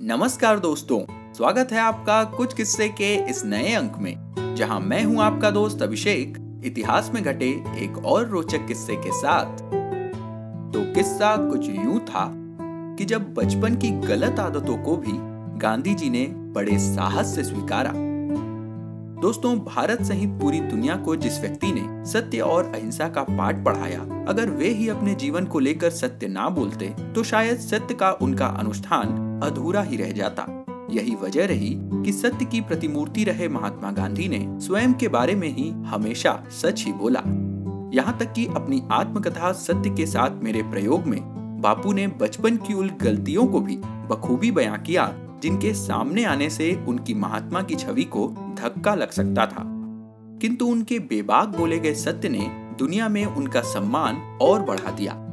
नमस्कार दोस्तों, स्वागत है आपका कुछ किस्से के इस नए अंक में, जहाँ मैं हूँ आपका दोस्त अभिषेक, इतिहास में घटे एक और रोचक किस्से के साथ। तो किस्सा कुछ यूँ था कि जब बचपन की गलत आदतों को भी गांधी जी ने बड़े साहस से स्वीकारा। दोस्तों, भारत सहित पूरी दुनिया को जिस व्यक्ति ने सत्य और अहिंसा का पाठ पढ़ाया, अगर वे ही अपने जीवन को लेकर सत्य ना बोलते तो शायद सत्य का उनका अनुष्ठान अधूरा ही रह जाता। यही वजह रही कि सत्य की प्रतिमूर्ति रहे महात्मा गांधी ने स्वयं के बारे में ही हमेशा सच ही बोला। यहाँ तक कि अपनी आत्मकथा सत्य के साथ मेरे प्रयोग में बापू ने बचपन की उन गलतियों को भी बखूबी बयां किया, जिनके सामने आने से उनकी महात्मा की छवि को धक्का लग सकता था। किंतु उनके बेबाक बोले गए सत्य ने दुनिया में उनका सम्मान और बढ़ा दिया।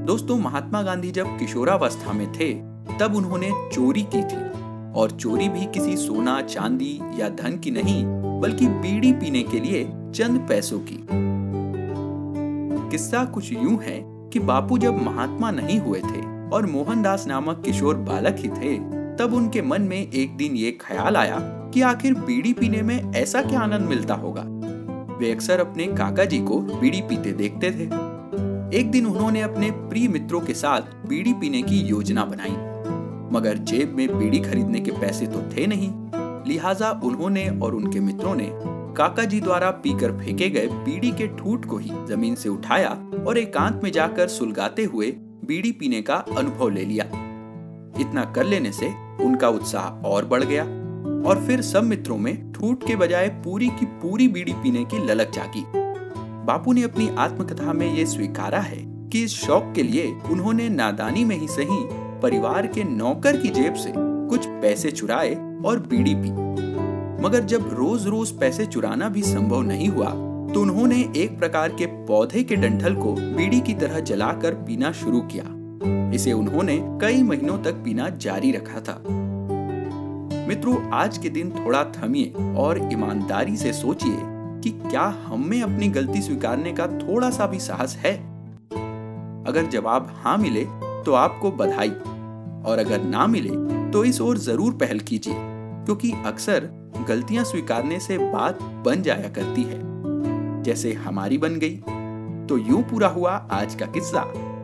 दोस्तों, महात्मा गांधी जब किशोरावस्था में थे, तब उन्होंने चोरी की थी। और चोरी भी किसी सोना, चांदी या धन की नहीं, बल्कि बीड़ी पीने के लिए चंद पैसों की। किस्सा कुछ यूँ है कि बापू जब महात्मा नहीं हुए थे और मोहनदास नामक किशोर बालक ही थे, तब उनके मन में एक दिन ये ख्याल आया कि आखिर बीड़ी पीने में ऐसा क्या आनंद मिलता होगा। वे अक्सर अपने काका जी को बीड़ी पीते देखते थे। एक दिन उन्होंने अपने प्रिय मित्रों के साथ बीड़ी पीने की योजना बनाई। मगर जेब में बीड़ी खरीदने के पैसे तो थे नहीं। लिहाजा उन्होंने और उनके मित्रों ने काका जी द्वारा पीकर फेंके गए बीड़ी के ठूट को ही ज़मीन से उठाया और एकांत में जाकर सुलगाते हुए बीड़ी पीने का अनुभव ले लिया। इतना कर लेने से उनका उत्साह और बढ़ गया और फिर सब मित्रों में ठूट के बजाय पूरी की पूरी बीड़ी पीने की ललक जागी। बापू ने अपनी आत्मकथा में ये स्वीकारा है कि इस शौक के लिए उन्होंने नादानी में ही सही परिवार के नौकर की जेब से कुछ पैसे चुराए और बीड़ी पी। मगर जब रोज रोज पैसे चुराना भी संभव नहीं हुआ तो उन्होंने एक प्रकार के पौधे के डंठल को बीड़ी की तरह जलाकर पीना शुरू किया। इसे उन्होंने कई महीनों तक पीना जारी रखा था। मित्रों, आज के दिन थोड़ा थमिए और ईमानदारी से सोचिए कि क्या हम में अपनी गलती स्वीकारने का थोड़ा सा भी साहस है? अगर जवाब हाँ मिले तो आपको बधाई। और अगर ना मिले तो इस ओर ज़रूर पहल कीजिए, क्योंकि अक्सर गलतियाँ स्वीकारने से बात बन जाया करती है। जैसे हमारी बन गई। तो यूँ पूरा हुआ आज का किस्सा।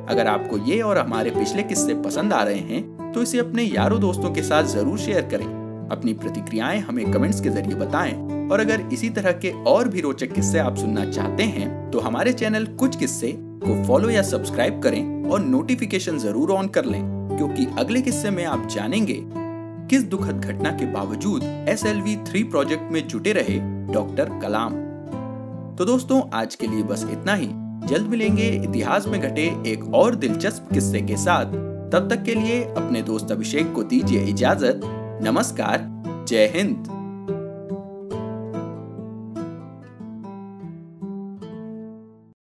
अगर आपको ये और हमारे पिछले किस्से पसंद आ रहे हैं तो इसे अपने यारों दोस्तों के साथ ज़रूर शेयर करें। अपनी प्रतिक्रियाएँ हमें कमेंट्स के ज़रिए बताएँ। और अगर इसी तरह के और भी रोचक किस्से आप सुनना चाहते हैं तो हमारे चैनल कुछ किस्से को फॉलो या सब्सक्राइब करें और नोटिफिकेशन ज़रूर ऑन कर लें, क्योंकि अगले किस्से में आप जानेंगे किस दुखद घटना के बावजूद S L V three project में जुटे रहे डॉक्टर कलाम। तो दोस्तों, आज के लिए बस इतना ही। जल्द मिलेंगे इतिहास में घटे एक और दिलचस्प किस्से के साथ। तब तक के लिए अपने दोस्त अभिषेक को दीजिए इजाज़त। नमस्कार जय हिंद।